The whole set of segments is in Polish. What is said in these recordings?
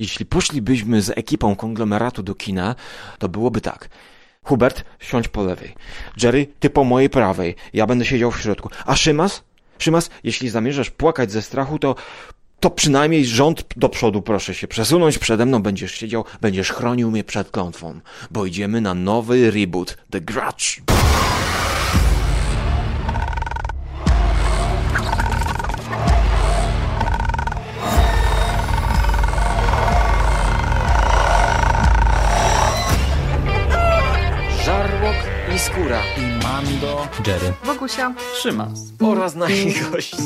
jeśli poszlibyśmy z ekipą konglomeratu do kina, to byłoby tak. Hubert, siądź po lewej. Jerry, ty po mojej prawej. Ja będę siedział w środku. A Szymas? Szymas, jeśli zamierzasz płakać ze strachu, to to przynajmniej rząd do przodu proszę się przesunąć przede mną, będziesz siedział, będziesz chronił mnie przed klątwą, bo idziemy na nowy reboot, The Grudge. Jerry. Wokusia. Szymas. oraz nasi goście.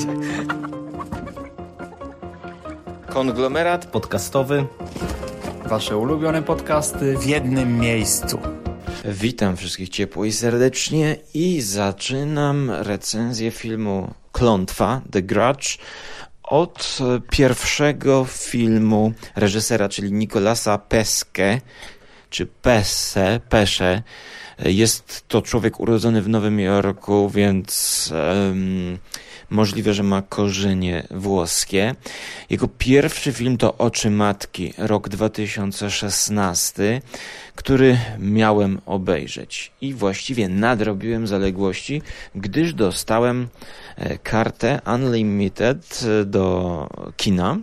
Konglomerat Podcastowy. Wasze ulubione podcasty w jednym miejscu. Witam wszystkich ciepło i serdecznie i zaczynam recenzję filmu Klątwa, The Grudge, od pierwszego filmu reżysera, czyli Nicolasa Pesce, czy Pesse, Pesze. Jest to człowiek urodzony w Nowym Jorku, więc um, możliwe, że ma korzenie włoskie. Jego pierwszy film to Oczy Matki, rok 2016, który miałem obejrzeć. I właściwie nadrobiłem zaległości, gdyż dostałem e, kartę Unlimited e, do kina.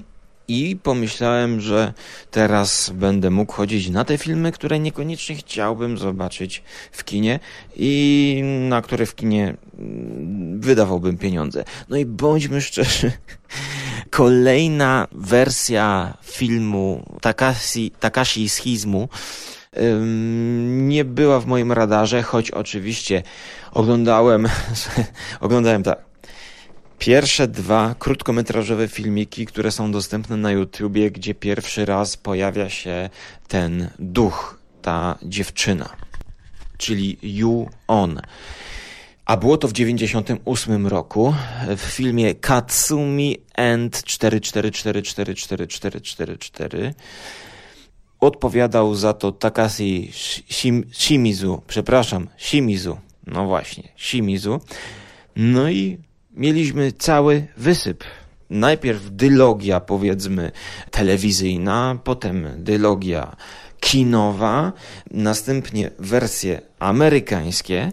I pomyślałem, że teraz będę mógł chodzić na te filmy, które niekoniecznie chciałbym zobaczyć w kinie i na które w kinie mm, wydawałbym pieniądze. No i bądźmy szczerzy, kolejna wersja filmu Takashi, Takashi Schizmu nie była w moim radarze, choć oczywiście oglądałem, oglądałem tak, pierwsze dwa krótkometrażowe filmiki, które są dostępne na YouTubie, gdzie pierwszy raz pojawia się ten duch, ta dziewczyna, czyli Yu On. A było to w 98 roku w filmie Katsumi and 44444444. Odpowiadał za to Takashi Shim Shimizu, przepraszam, Shimizu. No właśnie, Shimizu. No i mieliśmy cały wysyp. Najpierw dylogia, powiedzmy, telewizyjna, potem dylogia kinowa, następnie wersje amerykańskie.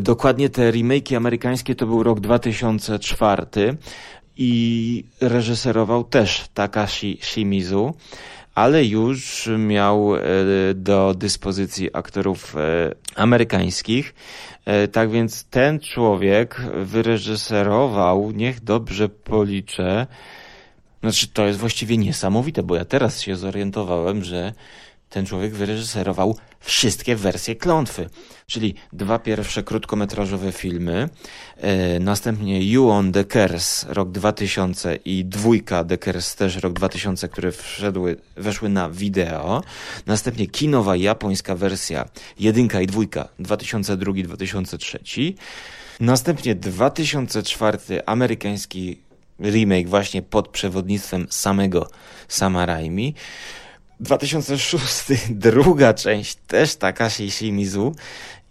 Dokładnie te remake'i amerykańskie to był rok 2004 i reżyserował też Takashi Shimizu ale już miał do dyspozycji aktorów amerykańskich. Tak więc ten człowiek wyreżyserował, niech dobrze policzę, znaczy to jest właściwie niesamowite, bo ja teraz się zorientowałem, że ten człowiek wyreżyserował wszystkie wersje klątwy, czyli dwa pierwsze krótkometrażowe filmy, e, następnie You on the Curse rok 2000 i dwójka The Curse też rok 2000, które wszedły, weszły na wideo, następnie kinowa japońska wersja jedynka i dwójka 2002-2003, następnie 2004 amerykański remake właśnie pod przewodnictwem samego Sama Raimi, 2006, druga część, też Takashi Shimizu.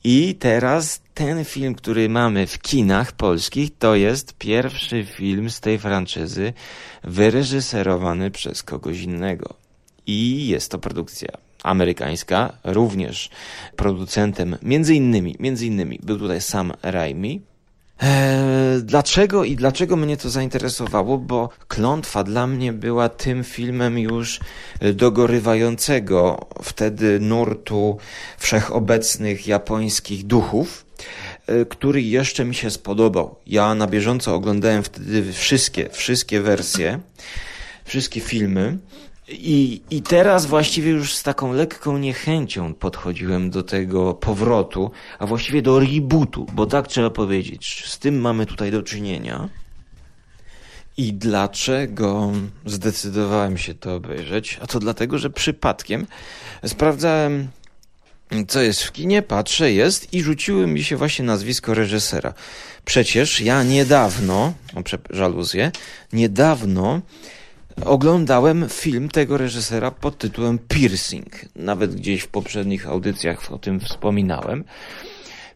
I teraz ten film, który mamy w kinach polskich, to jest pierwszy film z tej franczyzy wyreżyserowany przez kogoś innego. I jest to produkcja amerykańska, również producentem, między innymi, między innymi był tutaj sam Raimi, Eee, dlaczego i dlaczego mnie to zainteresowało? Bo Klątwa dla mnie była tym filmem już dogorywającego wtedy nurtu wszechobecnych japońskich duchów, e, który jeszcze mi się spodobał. Ja na bieżąco oglądałem wtedy wszystkie, wszystkie wersje, wszystkie filmy i, I teraz właściwie już z taką lekką niechęcią podchodziłem do tego powrotu, a właściwie do rebootu, bo tak trzeba powiedzieć. Z tym mamy tutaj do czynienia. I dlaczego zdecydowałem się to obejrzeć? A to dlatego, że przypadkiem sprawdzałem, co jest w kinie, patrzę, jest i rzuciły mi się właśnie nazwisko reżysera. Przecież ja niedawno, no żaluzję, niedawno Oglądałem film tego reżysera pod tytułem Piercing. Nawet gdzieś w poprzednich audycjach o tym wspominałem.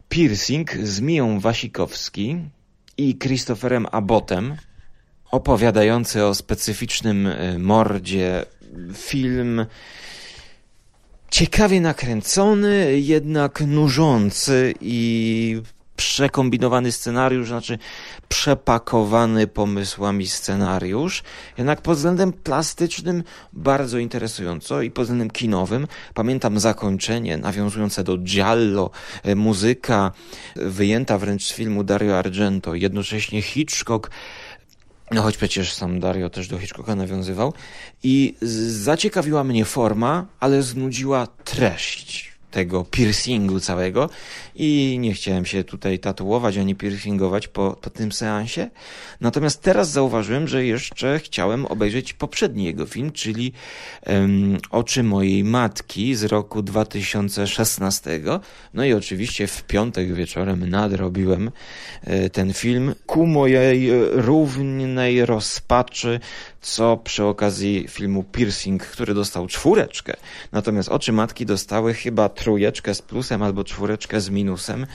Piercing z Miją Wasikowski i Christopherem Abbottem, opowiadający o specyficznym e, mordzie film ciekawie nakręcony, jednak nużący i przekombinowany scenariusz, znaczy przepakowany pomysłami scenariusz, jednak pod względem plastycznym bardzo interesująco i pod względem kinowym. Pamiętam zakończenie nawiązujące do Giallo, e, muzyka wyjęta wręcz z filmu Dario Argento, jednocześnie Hitchcock no choć przecież sam Dario też do Hitchcocka nawiązywał. I zaciekawiła mnie forma, ale znudziła treść tego piercingu całego i nie chciałem się tutaj tatuować ani piercingować po, po tym seansie. Natomiast teraz zauważyłem, że jeszcze chciałem obejrzeć poprzedni jego film, czyli um, Oczy mojej matki z roku 2016. No i oczywiście w piątek wieczorem nadrobiłem e, ten film ku mojej równej rozpaczy co przy okazji filmu Piercing, który dostał czwóreczkę. Natomiast Oczy Matki dostały chyba trójeczkę z plusem albo czwóreczkę z minusem.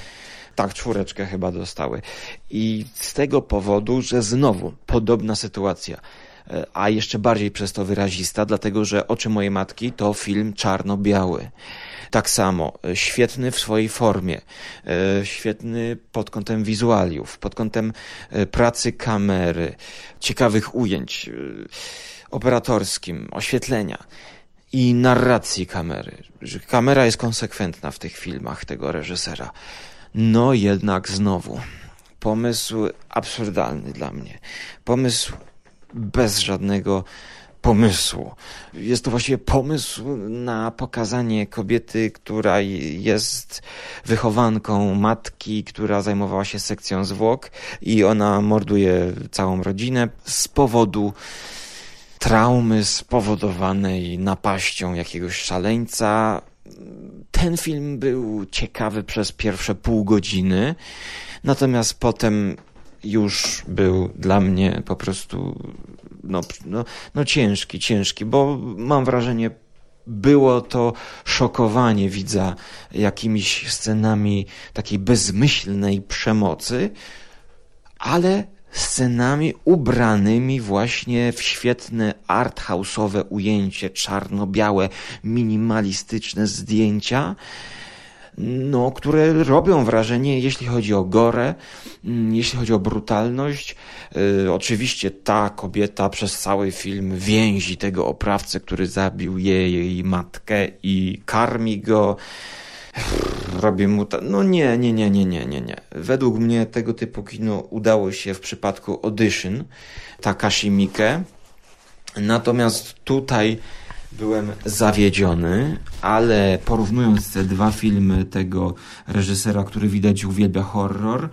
Tak, czwóreczkę chyba dostały. I z tego powodu, że znowu podobna sytuacja a jeszcze bardziej przez to wyrazista, dlatego że Oczy mojej matki to film czarno-biały. Tak samo, e, świetny w swojej formie, e, świetny pod kątem wizualiów, pod kątem e, pracy kamery, ciekawych ujęć, operatorskim, oświetlenia i narracji kamery. Kamera jest konsekwentna w tych filmach tego reżysera. No jednak znowu, pomysł absurdalny dla mnie. Pomysł bez żadnego pomysłu. Jest to właściwie pomysł na pokazanie kobiety, która jest wychowanką matki, która zajmowała się sekcją zwłok i ona morduje całą rodzinę z powodu traumy spowodowanej napaścią jakiegoś szaleńca. Ten film był ciekawy przez pierwsze pół godziny, natomiast potem już był dla mnie po prostu no, no, no ciężki, ciężki, bo mam wrażenie, było to szokowanie widza jakimiś scenami takiej bezmyślnej przemocy, ale scenami ubranymi właśnie w świetne arthouse'owe ujęcie, czarno-białe, minimalistyczne zdjęcia, no, które robią wrażenie, jeśli chodzi o gorę, mm, jeśli chodzi o brutalność. Yy, oczywiście ta kobieta przez cały film więzi tego oprawcę, który zabił jej, jej matkę i karmi go. Robi mu to. No nie, nie, nie, nie, nie, nie, nie. Według mnie tego typu kino udało się w przypadku Audition, Takashi Miike. Natomiast tutaj byłem zawiedziony, ale porównując te dwa filmy tego reżysera, który widać uwielbia horror,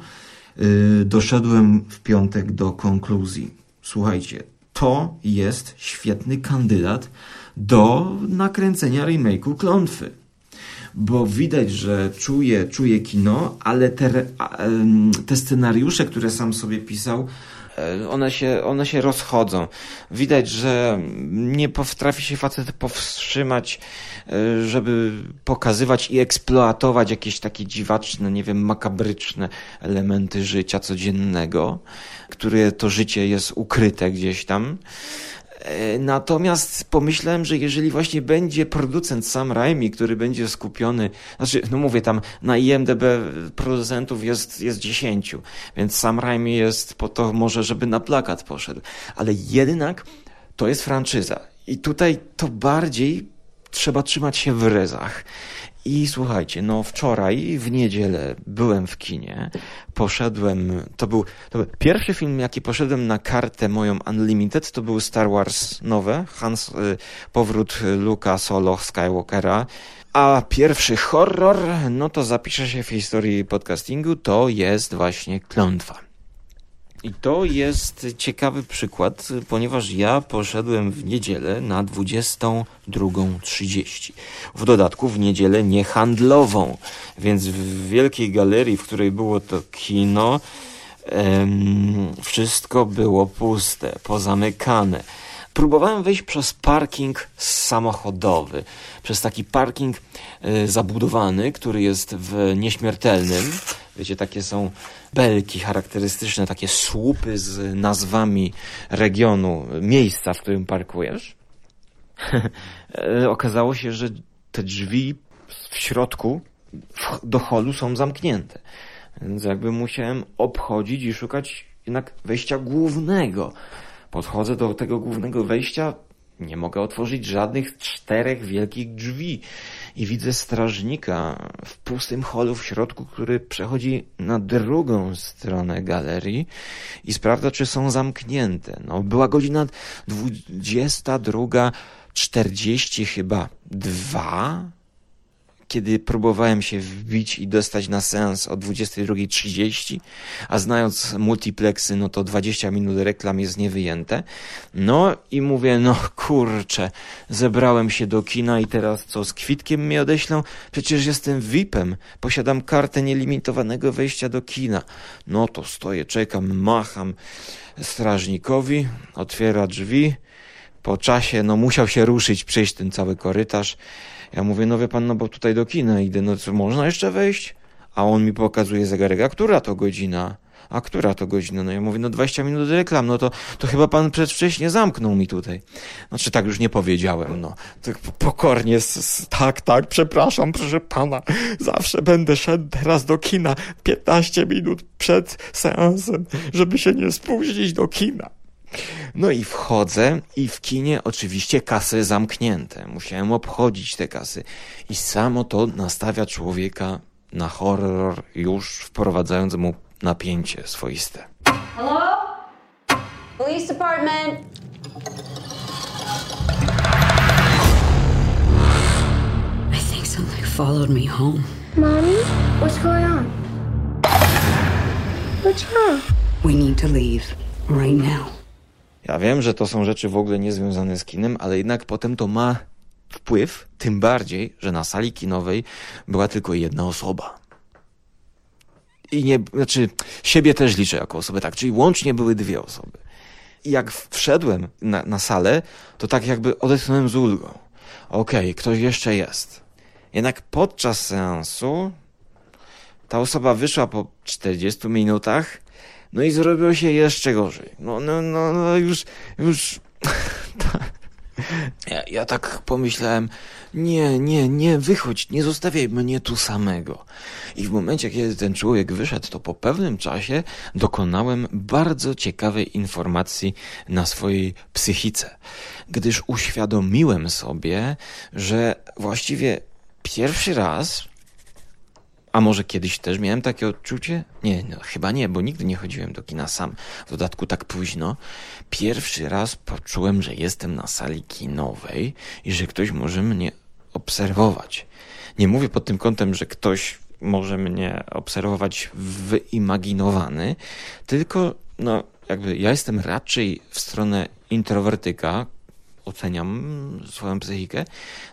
yy, doszedłem w piątek do konkluzji. Słuchajcie, to jest świetny kandydat do nakręcenia remake'u Klątwy. Bo widać, że czuje, czuje kino, ale te, te scenariusze, które sam sobie pisał, one się, one się rozchodzą. Widać, że nie potrafi się facet powstrzymać, e, żeby pokazywać i eksploatować jakieś takie dziwaczne, nie wiem, makabryczne elementy życia codziennego, które to życie jest ukryte gdzieś tam. E, natomiast pomyślałem, że jeżeli właśnie będzie producent Sam Raimi, który będzie skupiony, znaczy, no mówię tam, na IMDB producentów jest, jest 10, więc Sam Raimi jest po to może, żeby na plakat poszedł, ale jednak to jest franczyza i tutaj to bardziej trzeba trzymać się w ryzach. I słuchajcie, no wczoraj w niedzielę byłem w kinie, poszedłem, to był, to był pierwszy film, jaki poszedłem na kartę moją Unlimited, to był Star Wars nowe, Hans, y, powrót Luka Solo Skywalkera, a pierwszy horror, no to zapisze się w historii podcastingu, to jest właśnie Klątwa. I to jest ciekawy przykład, ponieważ ja poszedłem w niedzielę na 22.30. W dodatku w niedzielę niehandlową, więc w wielkiej galerii, w której było to kino, em, wszystko było puste, pozamykane. Próbowałem wejść przez parking samochodowy, przez taki parking y, zabudowany, który jest w nieśmiertelnym. Wiecie, takie są belki charakterystyczne, takie słupy z nazwami regionu, miejsca, w którym parkujesz. Okazało się, że te drzwi w środku do holu są zamknięte. Więc jakby musiałem obchodzić i szukać jednak wejścia głównego. Podchodzę do tego głównego wejścia, nie mogę otworzyć żadnych czterech wielkich drzwi i widzę strażnika w pustym holu w środku, który przechodzi na drugą stronę galerii i sprawdza, czy są zamknięte. No, była godzina 22.40 chyba dwa, kiedy próbowałem się wbić i dostać na seans o 22.30, a znając multiplexy, no to 20 minut reklam jest niewyjęte. No i mówię, no kurczę, zebrałem się do kina i teraz co, z kwitkiem mnie odeślą? Przecież jestem VIP-em, posiadam kartę nielimitowanego wejścia do kina. No to stoję, czekam, macham strażnikowi, otwiera drzwi, po czasie, no musiał się ruszyć, przejść ten cały korytarz. Ja mówię, no wie pan, no bo tutaj do kina idę, no co, można jeszcze wejść? A on mi pokazuje zegarek, a która to godzina? A która to godzina? No ja mówię, no 20 minut reklam, no to, to chyba pan przedwcześnie zamknął mi tutaj. Znaczy tak już nie powiedziałem, no. Tak pokornie, tak, tak, przepraszam, proszę pana, zawsze będę szedł teraz do kina 15 minut przed seansem, żeby się nie spóźnić do kina. No i wchodzę i w kinie oczywiście kasy zamknięte. Musiałem obchodzić te kasy. I samo to nastawia człowieka na horror, już wprowadzając mu napięcie swoiste. Hello? Police department. I think something followed me home. Mommy, what's going on? What's wrong? We need to leave right now. Ja wiem, że to są rzeczy w ogóle niezwiązane z kinem, ale jednak potem to ma wpływ, tym bardziej, że na sali kinowej była tylko jedna osoba. I nie, znaczy, siebie też liczę jako osobę, tak, czyli łącznie były dwie osoby. I jak wszedłem na, na salę, to tak jakby odetchnąłem z ulgą. Okej, okay, ktoś jeszcze jest. Jednak podczas seansu ta osoba wyszła po 40 minutach no i zrobiło się jeszcze gorzej. No, no, no, no już, już... Ja, ja tak pomyślałem, nie, nie, nie, wychodź, nie zostawiaj mnie tu samego. I w momencie, kiedy ten człowiek wyszedł, to po pewnym czasie dokonałem bardzo ciekawej informacji na swojej psychice, gdyż uświadomiłem sobie, że właściwie pierwszy raz a może kiedyś też miałem takie odczucie? Nie, no, chyba nie, bo nigdy nie chodziłem do kina sam. W dodatku tak późno. Pierwszy raz poczułem, że jestem na sali kinowej i że ktoś może mnie obserwować. Nie mówię pod tym kątem, że ktoś może mnie obserwować wyimaginowany, tylko no, jakby ja jestem raczej w stronę introwertyka, oceniam swoją psychikę.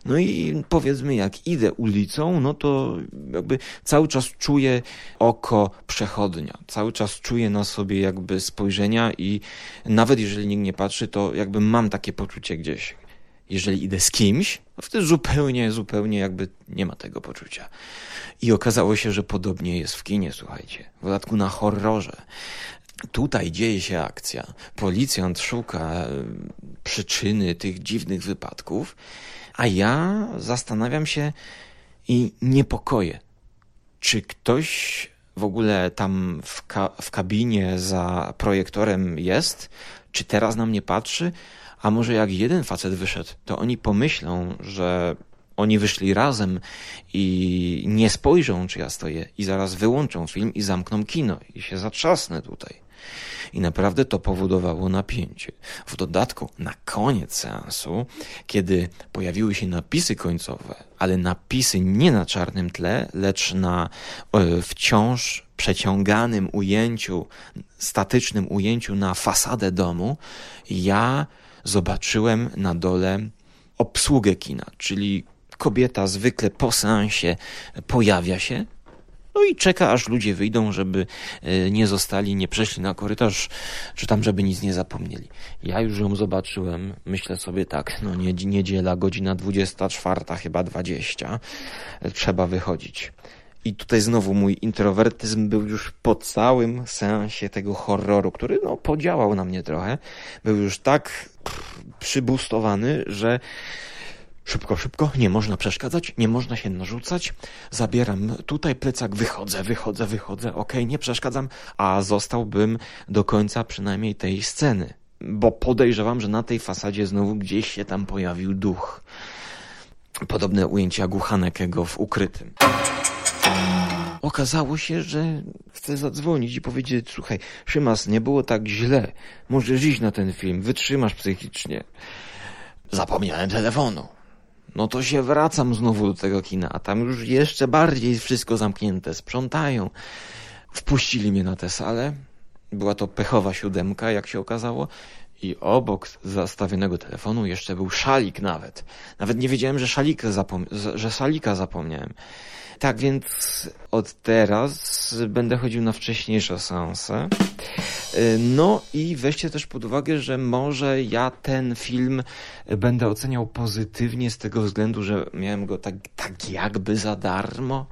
No i powiedzmy, jak idę ulicą, no to jakby cały czas czuję oko przechodnia, cały czas czuję na sobie jakby spojrzenia i nawet jeżeli nikt nie patrzy, to jakby mam takie poczucie gdzieś. Jeżeli idę z kimś, no wtedy zupełnie, zupełnie jakby nie ma tego poczucia. I okazało się, że podobnie jest w kinie, słuchajcie. W dodatku na horrorze. Tutaj dzieje się akcja. Policjant szuka e, przyczyny tych dziwnych wypadków, a ja zastanawiam się i niepokoję, czy ktoś w ogóle tam w, ka w kabinie za projektorem jest, czy teraz na mnie patrzy, a może jak jeden facet wyszedł, to oni pomyślą, że oni wyszli razem i nie spojrzą, czy ja stoję, i zaraz wyłączą film i zamkną kino i się zatrzasnę tutaj. I naprawdę to powodowało napięcie. W dodatku, na koniec seansu, kiedy pojawiły się napisy końcowe, ale napisy nie na czarnym tle, lecz na e, wciąż przeciąganym ujęciu, statycznym ujęciu na fasadę domu, ja zobaczyłem na dole obsługę kina, czyli kobieta zwykle po seansie pojawia się, no i czeka, aż ludzie wyjdą, żeby e, nie zostali, nie przeszli na korytarz, czy tam, żeby nic nie zapomnieli. Ja już ją zobaczyłem, myślę sobie tak, no nie, niedziela, godzina 24, chyba 20, trzeba wychodzić. I tutaj znowu mój introwertyzm był już po całym seansie tego horroru, który no podziałał na mnie trochę. Był już tak przybustowany, że Szybko, szybko, nie można przeszkadzać, nie można się narzucać. Zabieram tutaj plecak, wychodzę, wychodzę, wychodzę, okej, okay, nie przeszkadzam, a zostałbym do końca przynajmniej tej sceny. Bo podejrzewam, że na tej fasadzie znowu gdzieś się tam pojawił duch. Podobne ujęcia Guchanekego w ukrytym. Okazało się, że chcę zadzwonić i powiedzieć, słuchaj, Szymas, nie było tak źle. Możesz iść na ten film, wytrzymasz psychicznie. Zapomniałem telefonu no to się wracam znowu do tego kina, a tam już jeszcze bardziej wszystko zamknięte, sprzątają. Wpuścili mnie na tę salę. Była to pechowa siódemka, jak się okazało. I obok zastawionego telefonu jeszcze był szalik nawet. Nawet nie wiedziałem, że, szalik zapom że szalika zapomniałem. Tak więc od teraz będę chodził na wcześniejsze seanse. Y, no i weźcie też pod uwagę, że może ja ten film będę oceniał pozytywnie z tego względu, że miałem go tak, tak jakby za darmo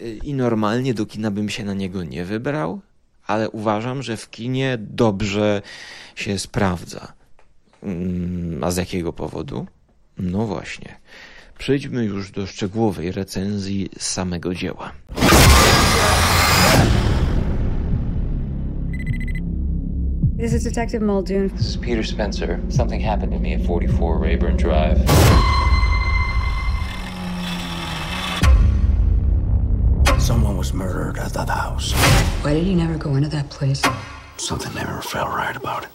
y, i normalnie do kina bym się na niego nie wybrał, ale uważam, że w kinie dobrze się sprawdza. Mm, a z jakiego powodu? No właśnie. Przejdźmy już do szczegółowej recenzji samego dzieła. This is Detective Muldoon. This is Peter Spencer. Something happened to me at 44 Rayburn Drive. Was murdered at that house. Why did you never go into that place? Something never felt right about it.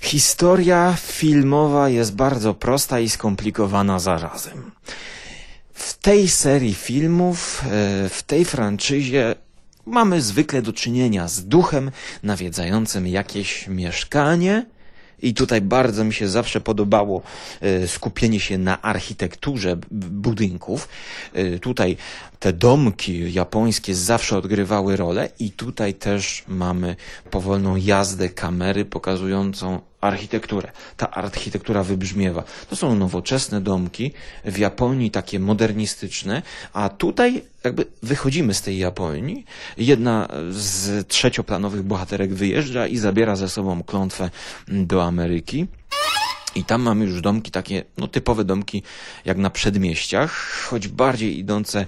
Historia filmowa jest bardzo prosta i skomplikowana zarazem. W tej serii filmów, e, w tej franczyzie mamy zwykle do czynienia z duchem nawiedzającym jakieś mieszkanie. I tutaj bardzo mi się zawsze podobało e, skupienie się na architekturze budynków. E, tutaj te domki japońskie zawsze odgrywały rolę i tutaj też mamy powolną jazdę kamery pokazującą architekturę. Ta architektura wybrzmiewa. To są nowoczesne domki w Japonii, takie modernistyczne, a tutaj jakby wychodzimy z tej Japonii. Jedna z trzecioplanowych bohaterek wyjeżdża i zabiera ze sobą klątwę do Ameryki. I tam mamy już domki takie, no typowe domki jak na przedmieściach, choć bardziej idące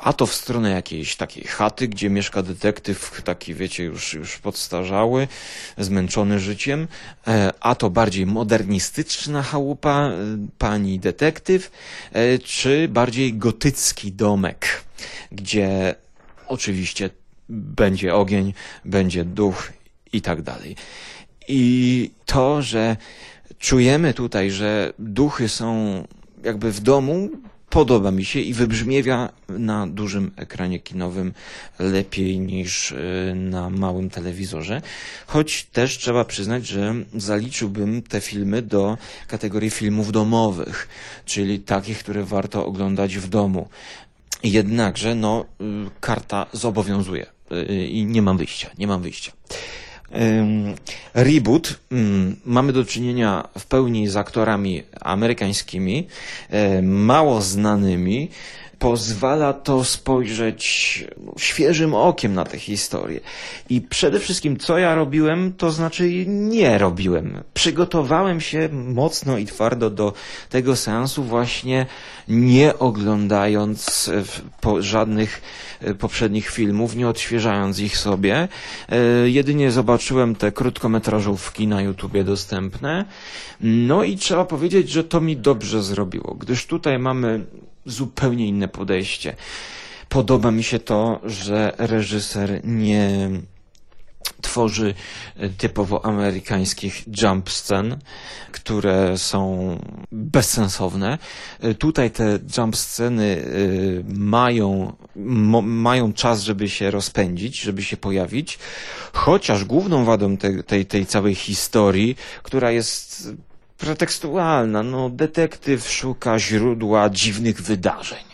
a to w stronę jakiejś takiej chaty, gdzie mieszka detektyw, taki wiecie, już, już podstarzały, zmęczony życiem, e, a to bardziej modernistyczna chałupa, e, pani detektyw, e, czy bardziej gotycki domek, gdzie oczywiście będzie ogień, będzie duch i tak dalej. I to, że czujemy tutaj, że duchy są jakby w domu, podoba mi się i wybrzmiewia na dużym ekranie kinowym lepiej niż y, na małym telewizorze. Choć też trzeba przyznać, że zaliczyłbym te filmy do kategorii filmów domowych, czyli takich, które warto oglądać w domu. Jednakże, no, y, karta zobowiązuje y, i nie mam wyjścia, nie mam wyjścia. Reboot. Mm, mamy do czynienia w pełni z aktorami amerykańskimi, mało znanymi. Pozwala to spojrzeć świeżym okiem na tę historię. I przede wszystkim, co ja robiłem, to znaczy nie robiłem. Przygotowałem się mocno i twardo do tego seansu, właśnie nie oglądając po żadnych E, poprzednich filmów, nie odświeżając ich sobie. E, jedynie zobaczyłem te krótkometrażówki na YouTubie dostępne. No i trzeba powiedzieć, że to mi dobrze zrobiło, gdyż tutaj mamy zupełnie inne podejście. Podoba mi się to, że reżyser nie tworzy typowo amerykańskich jump scen, które są bezsensowne. Tutaj te jump sceny e, mają, mają czas, żeby się rozpędzić, żeby się pojawić, chociaż główną wadą tej, tej całej historii, która jest pretekstualna, no detektyw szuka źródła dziwnych wydarzeń.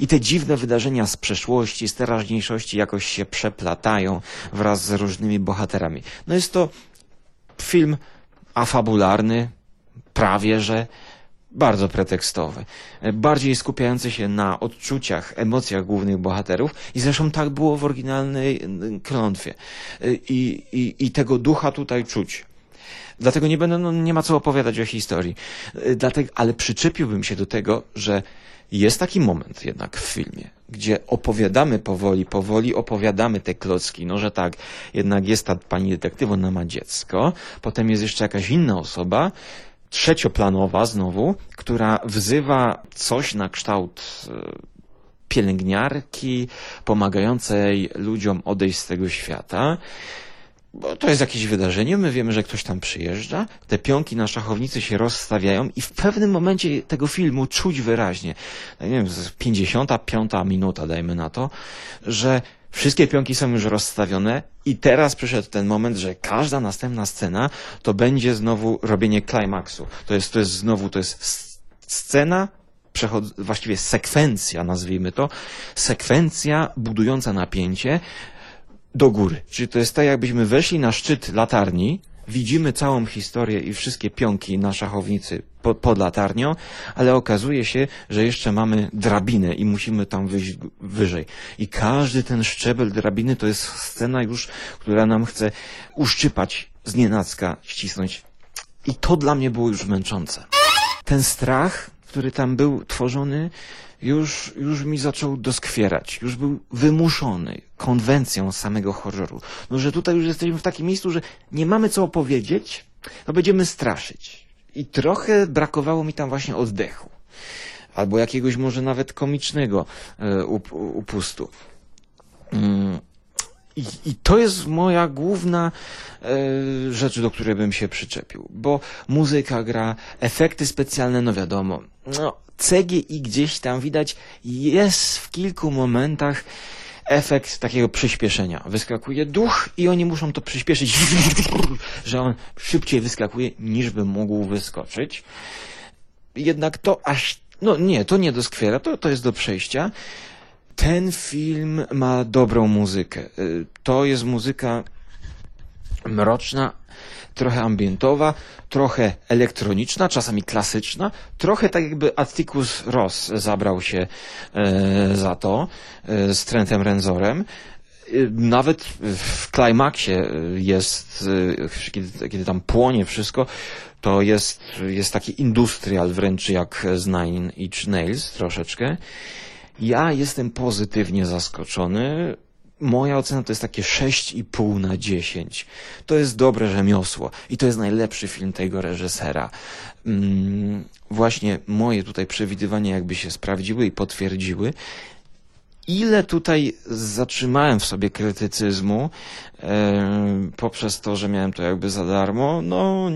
I te dziwne wydarzenia z przeszłości, z teraźniejszości jakoś się przeplatają wraz z różnymi bohaterami. No jest to film afabularny, prawie że bardzo pretekstowy, bardziej skupiający się na odczuciach, emocjach głównych bohaterów i zresztą tak było w oryginalnej e, klątwie. E, I, i, i tego ducha tutaj czuć. Dlatego nie będę, no, nie ma co opowiadać o historii. Dlatego, ale przyczepiłbym się do tego, że jest taki moment jednak w filmie, gdzie opowiadamy powoli, powoli opowiadamy te klocki, no że tak, jednak jest ta pani detektyw, ona ma dziecko, potem jest jeszcze jakaś inna osoba, trzecioplanowa znowu, która wzywa coś na kształt e, pielęgniarki pomagającej ludziom odejść z tego świata. Bo to jest jakieś wydarzenie, my wiemy, że ktoś tam przyjeżdża, te pionki na szachownicy się rozstawiają i w pewnym momencie tego filmu czuć wyraźnie, nie wiem, 55 minuta dajmy na to, że Wszystkie pionki są już rozstawione i teraz przyszedł ten moment, że każda następna scena to będzie znowu robienie klimaksu. To jest, to jest znowu, to jest scena, właściwie sekwencja, nazwijmy to, sekwencja budująca napięcie do góry. Czyli to jest tak, jakbyśmy weszli na szczyt latarni, widzimy całą historię i wszystkie pionki na szachownicy pod, pod latarnią, ale okazuje się, że jeszcze mamy drabinę i musimy tam wyjść wyżej. I każdy ten szczebel drabiny to jest scena już, która nam chce uszczypać z ścisnąć. I to dla mnie było już męczące. Ten strach, który tam był tworzony, już, już mi zaczął doskwierać, już był wymuszony konwencją samego horroru. No, że tutaj już jesteśmy w takim miejscu, że nie mamy co opowiedzieć, to będziemy straszyć. I trochę brakowało mi tam właśnie oddechu. Albo jakiegoś może nawet komicznego e, up, upustu. Mm. I, to jest moja główna e, rzecz, do której bym się przyczepił, bo muzyka gra, efekty specjalne, no wiadomo, no, CGI gdzieś tam widać, jest w kilku momentach efekt takiego przyspieszenia. Wyskakuje duch i oni muszą to przyspieszyć, że on szybciej wyskakuje niż by mógł wyskoczyć. Jednak to aż, no nie, to nie doskwiera, to, to jest do przejścia. Ten film ma dobrą muzykę. Y, to jest muzyka mroczna, trochę ambientowa, trochę elektroniczna, czasami klasyczna, trochę tak jakby Atticus Ross zabrał się e, za to e, z Trentem Renzorem. E, nawet w klimaksie jest, e, kiedy, kiedy tam płonie wszystko, to jest, jest taki industrial wręcz jak z Nine Inch Nails troszeczkę. Ja jestem pozytywnie zaskoczony moja ocena to jest takie 6,5 na 10. To jest dobre rzemiosło i to jest najlepszy film tego reżysera. Mm, właśnie moje tutaj przewidywania jakby się sprawdziły i potwierdziły. Ile tutaj zatrzymałem w sobie krytycyzmu e, poprzez to, że miałem to jakby za darmo, no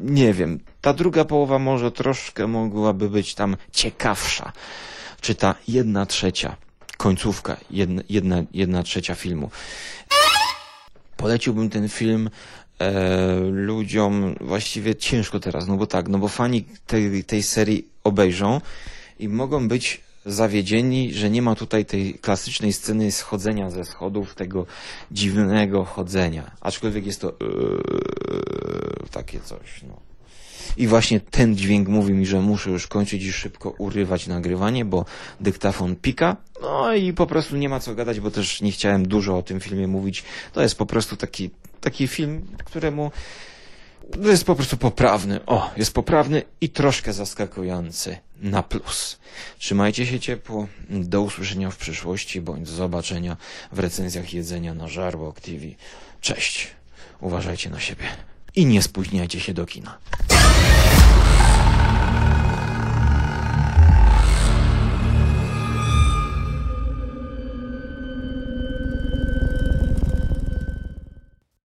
nie wiem. Ta druga połowa może troszkę mogłaby być tam ciekawsza. Czy ta jedna trzecia końcówka, jedna, jedna, jedna trzecia filmu. Poleciłbym ten film e, ludziom właściwie ciężko teraz, no bo tak, no bo fani tej, tej serii obejrzą i mogą być zawiedzieni, że nie ma tutaj tej klasycznej sceny schodzenia ze schodów, tego dziwnego chodzenia. Aczkolwiek jest to yy, takie coś, no. I właśnie ten dźwięk mówi mi, że muszę już kończyć i szybko urywać nagrywanie, bo dyktafon pika. No i po prostu nie ma co gadać, bo też nie chciałem dużo o tym filmie mówić. To jest po prostu taki, taki film, któremu to jest po prostu poprawny. O, jest poprawny i troszkę zaskakujący. Na plus. Trzymajcie się ciepło. Do usłyszenia w przyszłości, bądź zobaczenia w recenzjach jedzenia na Żarłok TV. Cześć. Uważajcie na siebie. I nie spóźniajcie się do kina.